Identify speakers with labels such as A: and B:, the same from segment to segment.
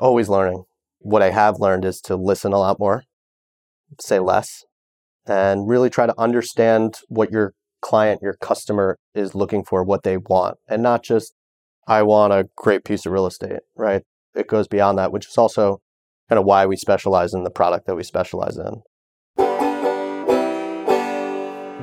A: Always learning. What I have learned is to listen a lot more, say less, and really try to understand what your client, your customer is looking for, what they want, and not just, I want a great piece of real estate, right? It goes beyond that, which is also kind of why we specialize in the product that we specialize in.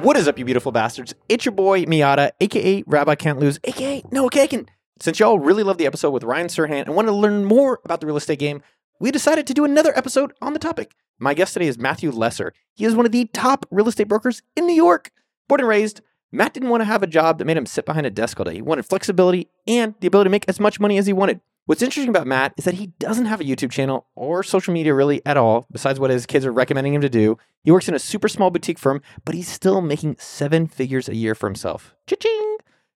B: What is up, you beautiful bastards? It's your boy Miata, aka Rabbi Can't Lose, aka Noah Kagan. Since y'all really loved the episode with Ryan Serhant and wanted to learn more about the real estate game, we decided to do another episode on the topic. My guest today is Matthew Lesser. He is one of the top real estate brokers in New York. Born and raised, Matt didn't want to have a job that made him sit behind a desk all day. He wanted flexibility and the ability to make as much money as he wanted. What's interesting about Matt is that he doesn't have a YouTube channel or social media really at all, besides what his kids are recommending him to do. He works in a super small boutique firm, but he's still making seven figures a year for himself. Cha-ching!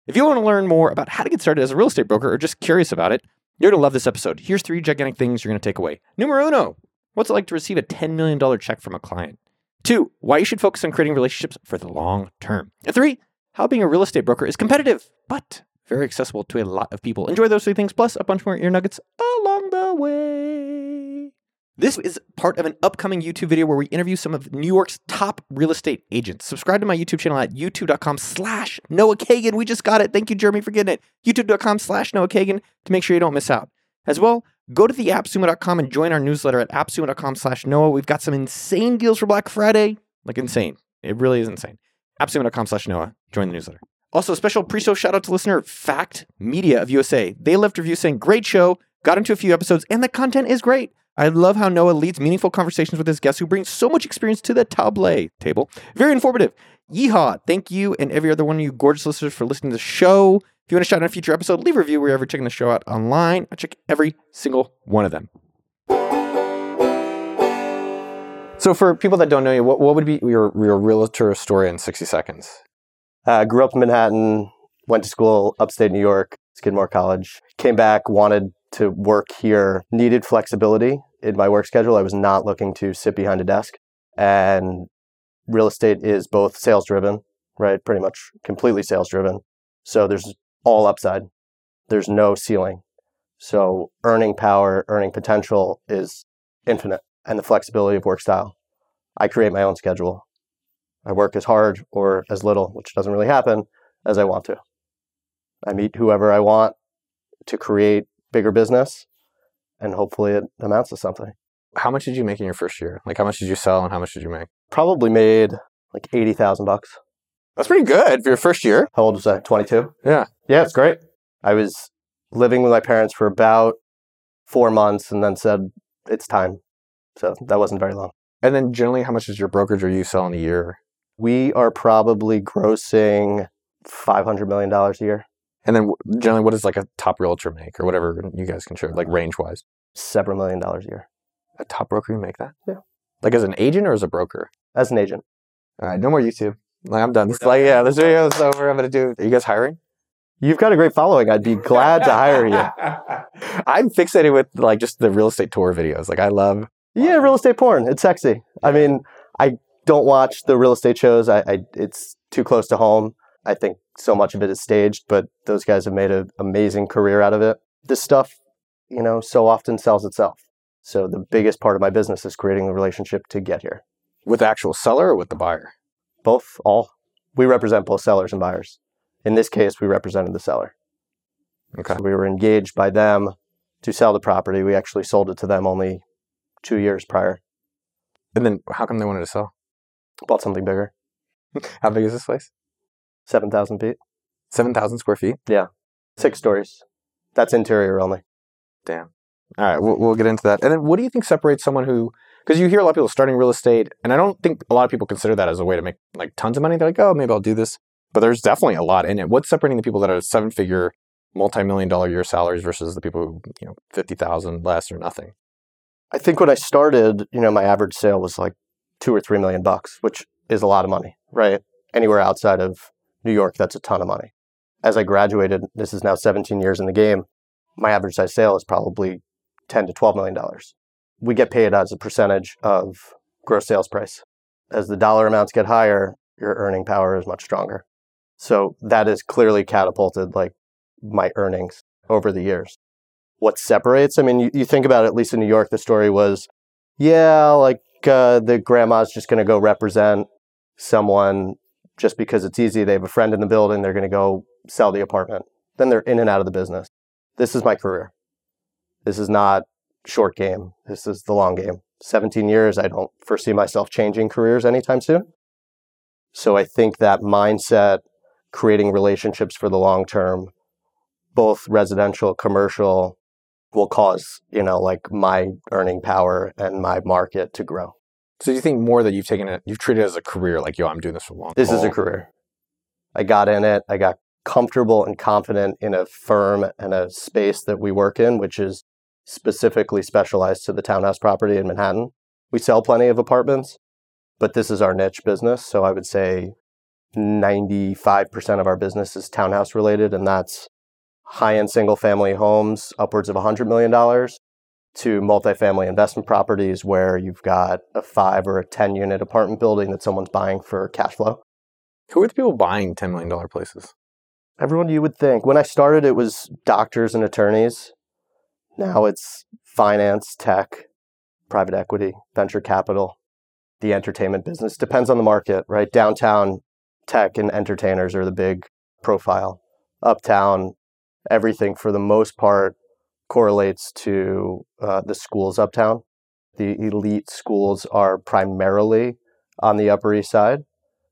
B: If you want to learn more about how to get started as a real estate broker or just curious about it, you're going to love this episode. Here's three gigantic things you're going to take away. Numero uno, what's it like to receive a $10 million check from a client? Two, why you should focus on creating relationships for the long term. And three, how being a real estate broker is competitive, but very accessible to a lot of people. Enjoy those three things, plus a bunch more ear nuggets along the way. This is part of an upcoming YouTube video where we interview some of New York's top real estate agents. Subscribe to my YouTube channel at youtube.com slash Noah Kagan. We just got it. Thank you, Jeremy, for getting it. youtube.com slash Noah Kagan to make sure you don't miss out. As well, go to the appsumo.com and join our newsletter at appsumo.com slash Noah. We've got some insane deals for Black Friday. Like insane. It really is insane. appsumo.com slash Noah. Join the newsletter. Also, a special pre-show shout out to listener Fact Media of USA. They left a review saying, great show, got into a few episodes, and the content is great. I love how Noah leads meaningful conversations with his guests who bring so much experience to the table table. Very informative. Yeehaw. Thank you and every other one of you gorgeous listeners for listening to the show. If you want to shout out a future episode, leave a review wherever you're checking the show out online. I check every single one of them. So, for people that don't know you, what, what would be your, your realtor story in 60 seconds?
A: Uh, grew up in Manhattan, went to school upstate New York, Skidmore College. Came back, wanted to work here, needed flexibility in my work schedule. I was not looking to sit behind a desk. And real estate is both sales driven, right? Pretty much completely sales driven. So there's all upside, there's no ceiling. So earning power, earning potential is infinite. And the flexibility of work style. I create my own schedule. I work as hard or as little, which doesn't really happen, as I want to. I meet whoever I want to create bigger business, and hopefully it amounts to something.
B: How much did you make in your first year? Like, how much did you sell and how much did you make?
A: Probably made like eighty thousand bucks.
B: That's pretty good for your first year.
A: How old was I? Twenty two.
B: Yeah.
A: Yeah, it's great. I was living with my parents for about four months, and then said it's time. So that wasn't very long.
B: And then generally, how much is your brokerage or you sell in a year?
A: We are probably grossing five hundred million dollars a year.
B: And then generally, what does like a top realtor make or whatever you guys can share, like range wise?
A: Several million dollars a year
B: A top broker you make that?
A: Yeah.
B: Like as an agent or as a broker?
A: as an agent.
B: All right, no more YouTube. Like I'm done. This like yeah, this video is over. I'm gonna do. Are you guys hiring?
A: You've got a great following. I'd be glad to hire you.
B: I'm fixated with like just the real estate tour videos. Like I love.
A: Yeah, real estate porn. It's sexy. I mean, I don't watch the real estate shows. I, I it's too close to home. I think so much of it is staged, but those guys have made an amazing career out of it. This stuff, you know, so often sells itself. So the biggest part of my business is creating a relationship to get here.
B: With the actual seller or with the buyer?
A: Both, all. We represent both sellers and buyers. In this case, we represented the seller.
B: Okay.
A: So we were engaged by them to sell the property. We actually sold it to them only two years prior.
B: And then how come they wanted to sell?
A: Bought something bigger,
B: How big is this place?
A: 7,000 feet,
B: Seven thousand square feet. Yeah.
A: six stories. That's interior only.
B: Damn. All right, we'll, we'll get into that. And then, what do you think separates someone who? Because you hear a lot of people starting real estate, and I don't think a lot of people consider that as a way to make like tons of money. They're like, oh, maybe I'll do this. But there's definitely a lot in it. What's separating the people that are seven-figure, multi-million dollar year salaries versus the people who, you know, fifty thousand less or nothing?
A: I think when I started, you know, my average sale was like two or three million bucks, which is a lot of money, right? Anywhere outside of New York, that's a ton of money. As I graduated, this is now 17 years in the game, my average size sale is probably 10 to 12 million dollars. We get paid as a percentage of gross sales price. As the dollar amounts get higher, your earning power is much stronger. So that has clearly catapulted like my earnings over the years. what separates. I mean, you, you think about it, at least in New York, the story was, yeah, like uh, the grandma's just going to go represent someone just because it's easy. They have a friend in the building, they're going to go sell the apartment. Then they're in and out of the business. This is my career. This is not short game. This is the long game. 17 years, I don't foresee myself changing careers anytime soon. So I think that mindset, creating relationships for the long term, both residential, commercial, will cause, you know, like my earning power and my market to grow.
B: So do you think more that you've taken it, you've treated it as a career, like, yo, I'm doing this for a long
A: This is a career. I got in it. I got comfortable and confident in a firm and a space that we work in, which is specifically specialized to the townhouse property in Manhattan. We sell plenty of apartments, but this is our niche business. So I would say 95% of our business is townhouse related, and that's high end single family homes, upwards of $100 million, to multifamily investment properties where you've got a five or a 10 unit apartment building that someone's buying for cash flow.
B: Who are the people buying $10 million places?
A: Everyone you would think. When I started, it was doctors and attorneys. Now it's finance, tech, private equity, venture capital, the entertainment business. Depends on the market, right? Downtown tech and entertainers are the big profile. Uptown, everything for the most part correlates to uh, the schools uptown. The elite schools are primarily on the Upper East Side.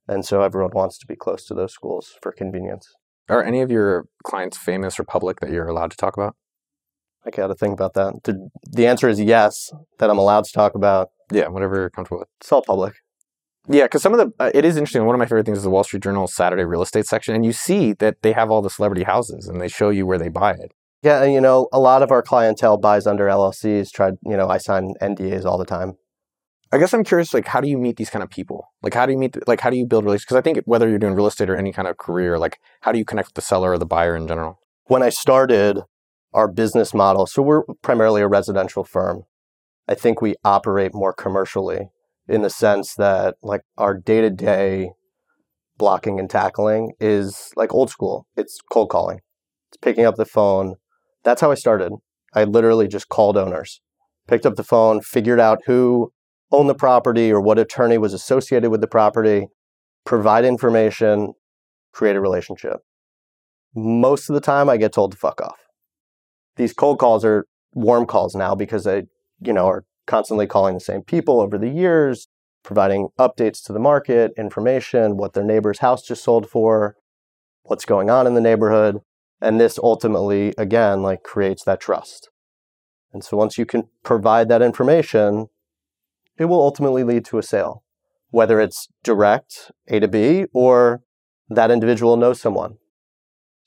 A: And so everyone wants to be close to those schools for convenience.
B: Are any of your clients famous or public that you're allowed to talk about?
A: I got to think about that. The, the answer is yes, that I'm allowed to talk about.
B: Yeah, whatever you're comfortable with.
A: It's all public.
B: Yeah, because some of the uh, it is interesting. One of my favorite things is the Wall Street Journal Saturday real estate section, and you see that they have all the celebrity houses, and they show you where they buy it.
A: Yeah, you know, a lot of our clientele buys under LLCs. Tried, you know, I sign NDAs all the time.
B: I guess I'm curious, like, how do you meet these kind of people? Like, how do you meet, like, how do you build relationships? Because I think whether you're doing real estate or any kind of career, like, how do you connect with the seller or the buyer in general?
A: When I started our business model, so we're primarily a residential firm. I think we operate more commercially in the sense that, like, our day to day blocking and tackling is like old school. It's cold calling, it's picking up the phone. That's how I started. I literally just called owners, picked up the phone, figured out who owned the property or what attorney was associated with the property, provide information, create a relationship. Most of the time, I get told to fuck off. These cold calls are warm calls now because they, you know, are constantly calling the same people over the years, providing updates to the market, information, what their neighbor's house just sold for, what's going on in the neighborhood. And this ultimately, again, like creates that trust. And so once you can provide that information, it will ultimately lead to a sale, whether it's direct A to B or that individual knows someone.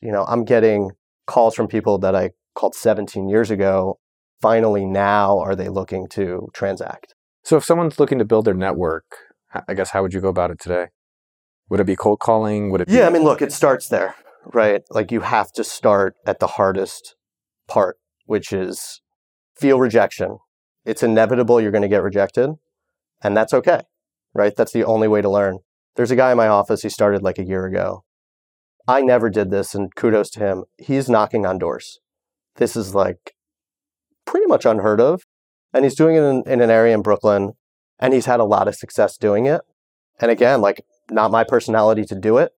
A: You know, I'm getting calls from people that I called 17 years ago. Finally, now are they looking to transact?
B: So, if someone's looking to build their network, I guess how would you go about it today? Would it be cold calling? Would it? Be-
A: yeah, I mean, look, it starts there, right? Like you have to start at the hardest part, which is feel rejection, it's inevitable you're going to get rejected, and that's okay, right? That's the only way to learn. There's a guy in my office, he started like a year ago. I never did this, and kudos to him. He's knocking on doors. This is like pretty much unheard of. And he's doing it in, in an area in Brooklyn, and he's had a lot of success doing it. And again, like, not my personality to do it.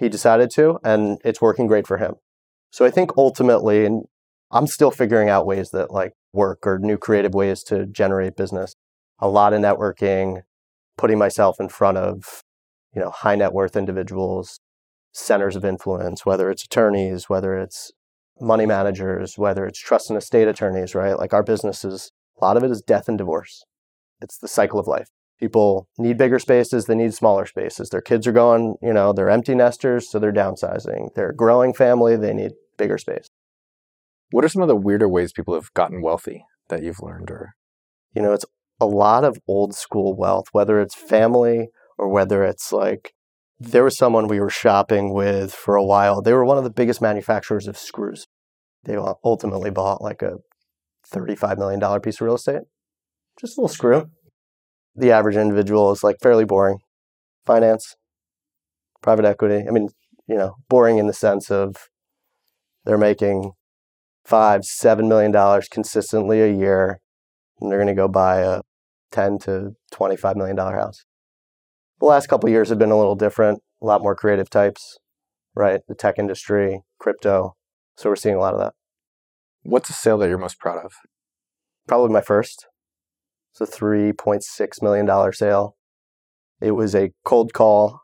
A: He decided to, and it's working great for him. So I think ultimately, and I'm still figuring out ways that like work or new creative ways to generate business. A lot of networking, putting myself in front of, you know, high net worth individuals, centers of influence, whether it's attorneys, whether it's money managers, whether it's trust and estate attorneys, right? Like our business is a lot of it is death and divorce. It's the cycle of life. People need bigger spaces, they need smaller spaces. Their kids are going, you know, they're empty nesters, so they're downsizing. They're a growing family, they need bigger space.
B: What are some of the weirder ways people have gotten wealthy that you've learned or
A: you know, it's a lot of old school wealth, whether it's family or whether it's like there was someone we were shopping with for a while. They were one of the biggest manufacturers of screws. They ultimately bought like a $35 million piece of real estate. Just a little screw. The average individual is like fairly boring. Finance, private equity. I mean, you know, boring in the sense of they're making five, seven million dollars consistently a year, and they're going to go buy a ten to twenty-five million dollar house. The last couple of years have been a little different. A lot more creative types, right? The tech industry, crypto. So we're seeing a lot of that.
B: What's a sale that you're most proud of?
A: Probably my first. It's a three point six million dollar sale. It was a cold call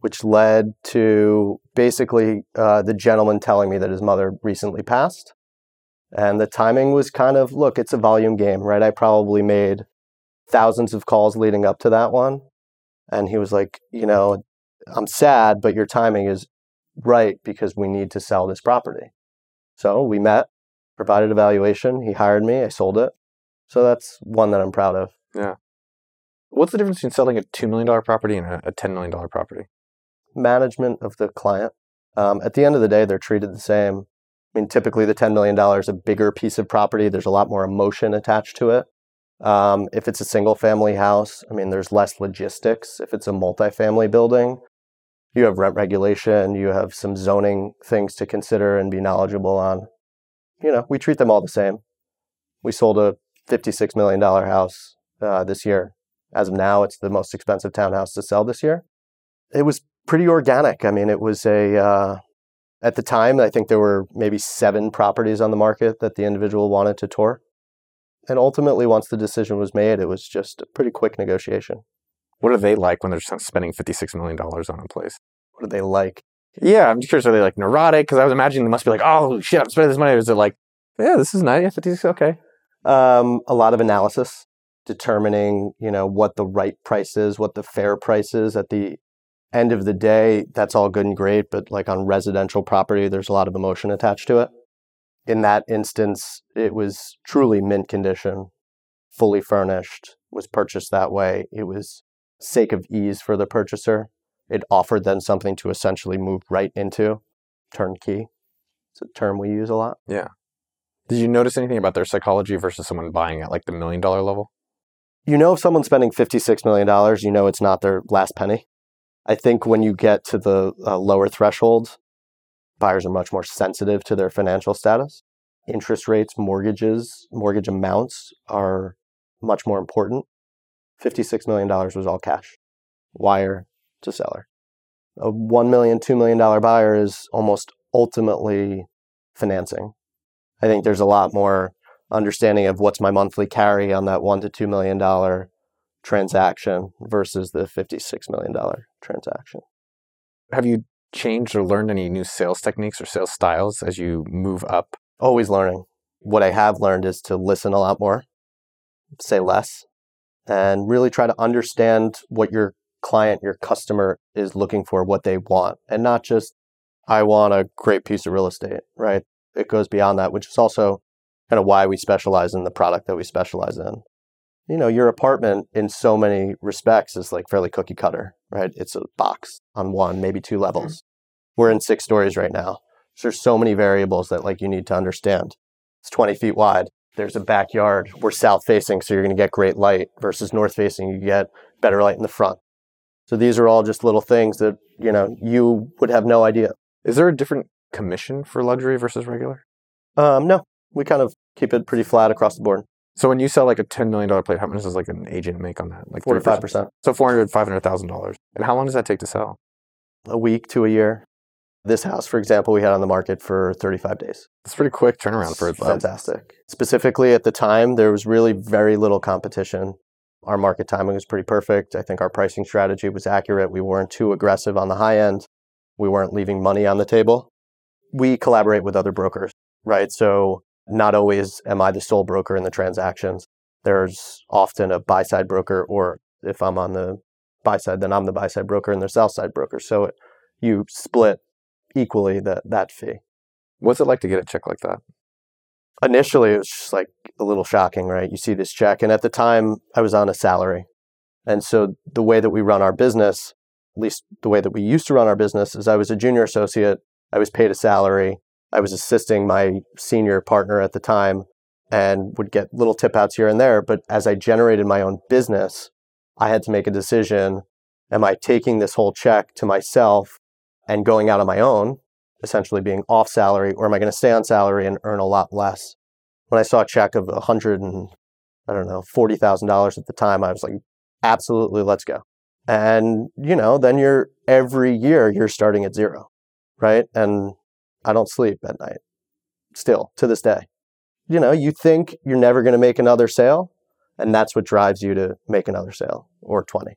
A: which led to basically uh, the gentleman telling me that his mother recently passed. And the timing was kind of look, it's a volume game, right? I probably made thousands of calls leading up to that one. And he was like, you know, I'm sad, but your timing is right because we need to sell this property. So we met, provided a valuation. He hired me, I sold it. So that's one that I'm proud of.
B: Yeah. What's the difference between selling a $2 million property and a $10 million property?
A: management of the client. Um, at the end of the day, they're treated the same. I mean, typically the $10 million is a bigger piece of property. There's a lot more emotion attached to it. Um, if it's a single family house, I mean, there's less logistics. If it's a multifamily building, you have rent regulation, you have some zoning things to consider and be knowledgeable on. You know, we treat them all the same. We sold a $56 million house uh, this year. As of now, it's the most expensive townhouse to sell this year. It was pretty organic. I mean, it was a, uh, at the time, I think there were maybe seven properties on the market that the individual wanted to tour. And ultimately, once the decision was made, it was just a pretty quick negotiation.
B: What are they like when they're spending $56 million on a place?
A: What are they like?
B: Yeah, I'm just curious. Are they like neurotic? Because I was imagining they must be like, oh shit, I'm spending this money. Is it like, yeah, this is nice. Yeah, 56, okay.
A: Um, a lot of analysis, determining, you know, what the right price is, what the fair price is at the end of the day, that's all good and great, but like on residential property, there's a lot of emotion attached to it. In that instance, it was truly mint condition, fully furnished, was purchased that way. It was sake of ease for the purchaser. It offered then something to essentially move right into turnkey. It's a term we use a lot.
B: Yeah. Did you notice anything about their psychology versus someone buying at like the million dollar level?
A: You know, if someone's spending $56 million, you know it's not their last penny. I think when you get to the uh, lower thresholds, buyers are much more sensitive to their financial status. Interest rates, mortgages, mortgage amounts are much more important. $56 million was all cash, wire to seller. A $1 million, $2 million buyer is almost ultimately financing. I think there's a lot more understanding of what's my monthly carry on that one to $2 million transaction versus the $56 million transaction.
B: Have you changed or learned any new sales techniques or sales styles as you move up?
A: Always learning. What I have learned is to listen a lot more, say less, and really try to understand what your client, your customer is looking for, what they want, and not just, I want a great piece of real estate, right? It goes beyond that, which is also kind of why we specialize in the product that we specialize in you know, your apartment in so many respects is like fairly cookie cutter, right? It's a box on one, maybe two levels. Mm-hmm. We're in six stories right now. So there's so many variables that like you need to understand. It's 20 feet wide. There's a backyard. We're south facing, so you're going to get great light versus north facing. You get better light in the front. So these are all just little things that, you know, you would have no idea.
B: Is there a different commission for luxury versus regular?
A: Um, no, we kind of keep it pretty flat across the board.
B: So when you sell like a $10 million plate, how much does like an agent make on that? Like
A: 45%.
B: So $400,000, $500,000. And how long does that take to sell?
A: A week to a year. This house, for example, we had on the market for 35 days.
B: It's pretty quick turnaround for it.
A: Fantastic. Specifically at the time, there was really very little competition. Our market timing was pretty perfect. I think our pricing strategy was accurate. We weren't too aggressive on the high end. We weren't leaving money on the table. We collaborate with other brokers, right? So not always am I the sole broker in the transactions. There's often a buy side broker, or if I'm on the buy side, then I'm the buy side broker and the sell side broker. So you split equally that, that fee.
B: What's it like to get a check like that?
A: Initially, it was just like a little shocking, right? You see this check. And at the time, I was on a salary. And so the way that we run our business, at least the way that we used to run our business, is I was a junior associate. I was paid a salary. I was assisting my senior partner at the time and would get little tip outs here and there. But as I generated my own business, I had to make a decision. Am I taking this whole check to myself and going out on my own essentially being off salary or am I going to stay on salary and earn a lot less? When I saw a check of a hundred and I don't know, forty thousand dollars at the time, I was like, absolutely, let's go. And, you know, then you're every year you're starting at zero, right? And I don't sleep at night still to this day. You know, you think you're never going to make another sale, and that's what drives you to make another sale or 20.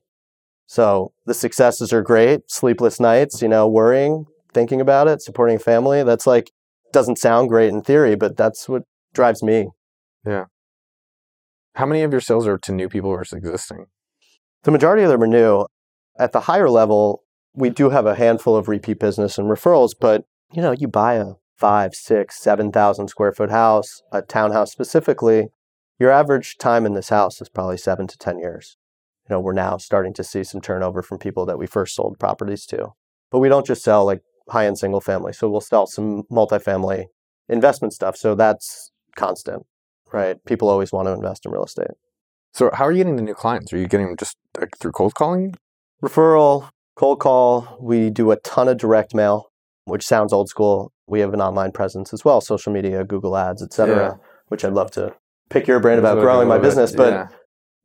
A: So the successes are great. Sleepless nights, you know, worrying, thinking about it, supporting family. That's like, doesn't sound great in theory, but that's what drives me. Yeah.
C: How many of your sales are to new people versus existing?
A: The majority of them are new. At the higher level, we do have a handful of repeat business and referrals, but you know, you buy a five, six, seven thousand square foot house, a townhouse specifically, your average time in this house is probably seven to ten years. You know, we're now starting to see some turnover from people that we first sold properties to. But we don't just sell like high end single family. So we'll sell some multifamily investment stuff. So that's constant, right? People always want to invest in real estate.
C: So how are you getting the new clients? Are you getting them just like, through cold calling?
A: Referral, cold call. We do a ton of direct mail, which sounds old school. We have an online presence as well, social media, Google Ads, etc. Which I'd love to pick your brain about
C: I
A: growing my business, but
C: Yeah.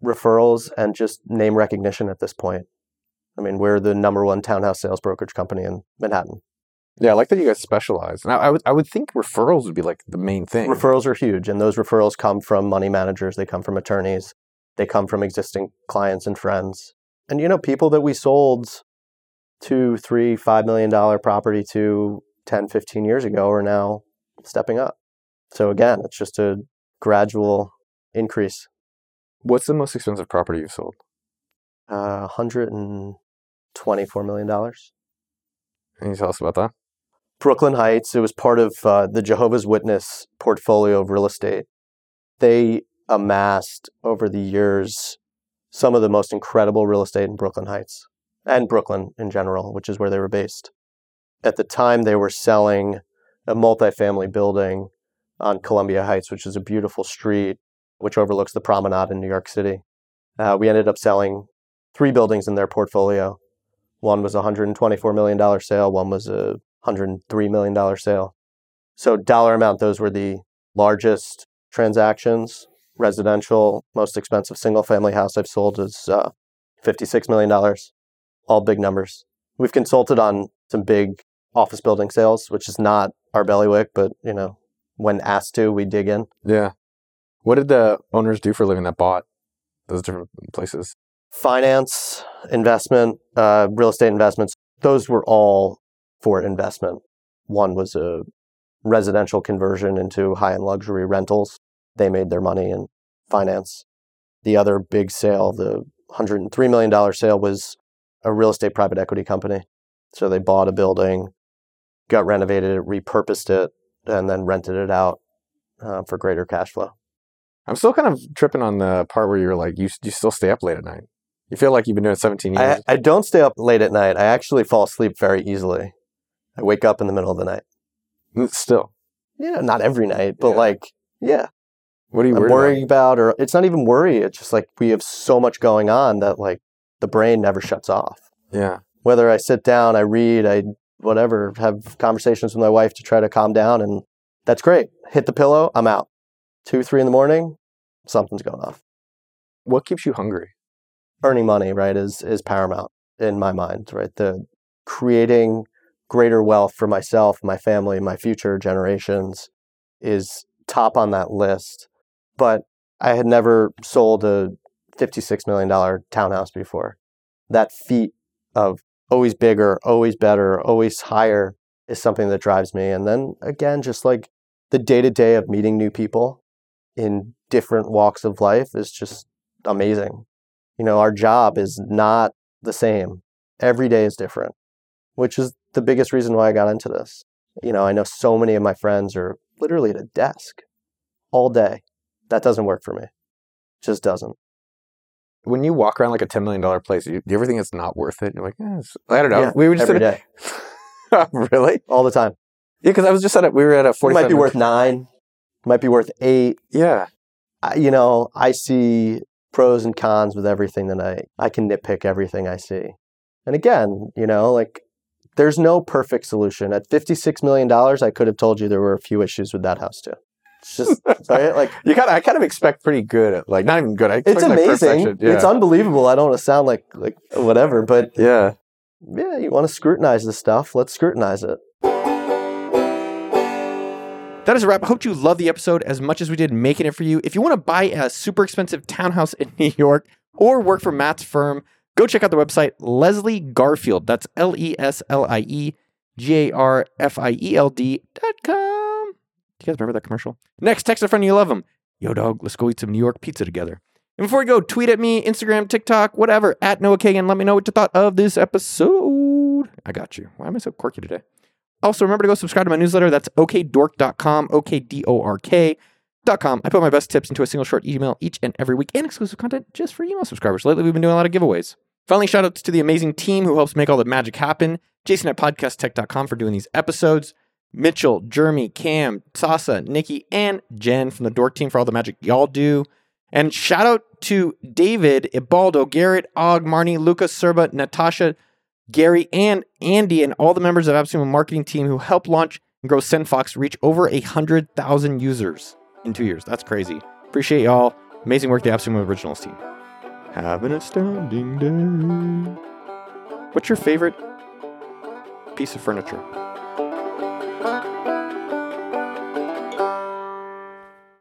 A: referrals and just name recognition at this point. I mean, we're the number one townhouse sales brokerage company in Manhattan.
C: Yeah, I like that you guys specialize. Now, I would I would think referrals would be like the main thing.
A: Referrals are huge, and those referrals come from money managers, they come from attorneys, they come from existing clients and friends. And you know, people that we sold two, three, five million dollar property to 10, 15 years ago are now stepping up. So again, it's just a gradual increase.
C: What's the most expensive property you've sold?
A: Uh, $124 million.
C: Can you tell us about that?
A: Brooklyn Heights. It was part of uh, the Jehovah's Witness portfolio of real estate. They amassed over the years some of the most incredible real estate in Brooklyn Heights and Brooklyn in general, which is where they were based. At the time, they were selling a multifamily building on Columbia Heights, which is a beautiful street which overlooks the promenade in New York City. Uh, we ended up selling three buildings in their portfolio. One was a $124 million sale, one was a $103 million sale. So, dollar amount, those were the largest transactions. Residential, most expensive single family house I've sold is uh, $56 million. All big numbers. We've consulted on some big office building sales, which is not our bailiwick, but you know, when asked to, we dig in.
C: Yeah. What did the owners do for a living that bought those different places?
A: Finance, investment, uh, real estate investments, those were all for investment. One was a residential conversion into high end luxury rentals. They made their money in finance. The other big sale, the $103 million sale, was a real estate private equity company. So they bought a building, got renovated it, repurposed it, and then rented it out uh, for greater cash flow.
C: I'm still kind of tripping on the part where you're like, you, you still stay up late at night. You feel like you've been doing it 17 years.
A: I, I don't stay up late at night. I actually fall asleep very easily. I wake up in the middle of the night.
C: still.
A: Yeah, not every night, but
C: Yeah.
A: like, yeah,
C: What are you worried
A: worrying about, or it's not even worry. It's just like we have so much going on that like the brain never shuts off.
C: Yeah.
A: Whether I sit down, I read, I whatever, have conversations with my wife to try to calm down, and that's great. Hit the pillow, I'm out. Two, three in the morning, something's going off.
C: What keeps you hungry?
A: earning money, right, is is paramount in my mind, right? The creating greater wealth for myself, my family, my future generations is top on that list. But I had never sold a $56 million townhouse before. That feat of always bigger, always better, always higher is something that drives me. And then again, just like the day to day of meeting new people in different walks of life is just amazing. You know, our job is not the same. Every day is different, which is the biggest reason why I got into this. You know, I know so many of my friends are literally at a desk all day. That doesn't work for me. Just doesn't.
C: When you walk around like a $10 million place, you, do you ever think it's not worth it? You're like, eh, I don't know.
A: Yeah,
C: we were just
A: every day,
C: a, really?
A: all the time.
C: Yeah, because I was just at a, we were at a
A: It might be worth nine, might be worth eight.
C: Yeah.
A: I, you know, I see pros and cons with everything that I, I can nitpick everything I see. And again, you know, like there's no perfect solution. At $56 million, I could have told you there were a few issues with that house too. It's just, right? like,
C: You kind of, I kind of expect pretty good at like not even good. I
A: it's amazing.
C: perfection. Yeah.
A: It's unbelievable. I don't want to sound like, like whatever, but
C: yeah.
A: yeah, you want to scrutinize this stuff. Let's scrutinize it.
B: That is a wrap. I hope you love the episode as much as we did making it for you. If you want to buy a super expensive townhouse in New York or work for Matt's firm, go check out the website Leslie Garfield. That's L E S L I E G A R F I E L D dot com. Do you guys remember that commercial? Next, text a friend you love them. Yo, dog, let's go eat some New York pizza together. And before we go, tweet at me, Instagram, TikTok, whatever, at Noah Kagan. Let me know what you thought of this episode. I got you. Why am I so quirky today? Also, remember to go subscribe to my newsletter. That's okdork.com, okdork.com. I put my best tips into a single short email each and every week and exclusive content just for email subscribers. Lately, we've been doing a lot of giveaways. Finally, shout outs to the amazing team who helps make all the magic happen. Jason at podcasttech.com for doing these episodes. Mitchell, Jeremy, Cam, Sasa, Nikki, and Jen from the Dork team for all the magic y'all do. And shout out to David, Ibaldo, Garrett, Og, Marnie, Lucas, Serba, Natasha, Gary, and Andy, and all the members of AppSumo marketing team who helped launch and grow SendFox reach over a hundred thousand users in two years. That's crazy. Appreciate y'all. Amazing work, the AppSumo Originals team. Have an astounding day. What's your favorite piece of furniture?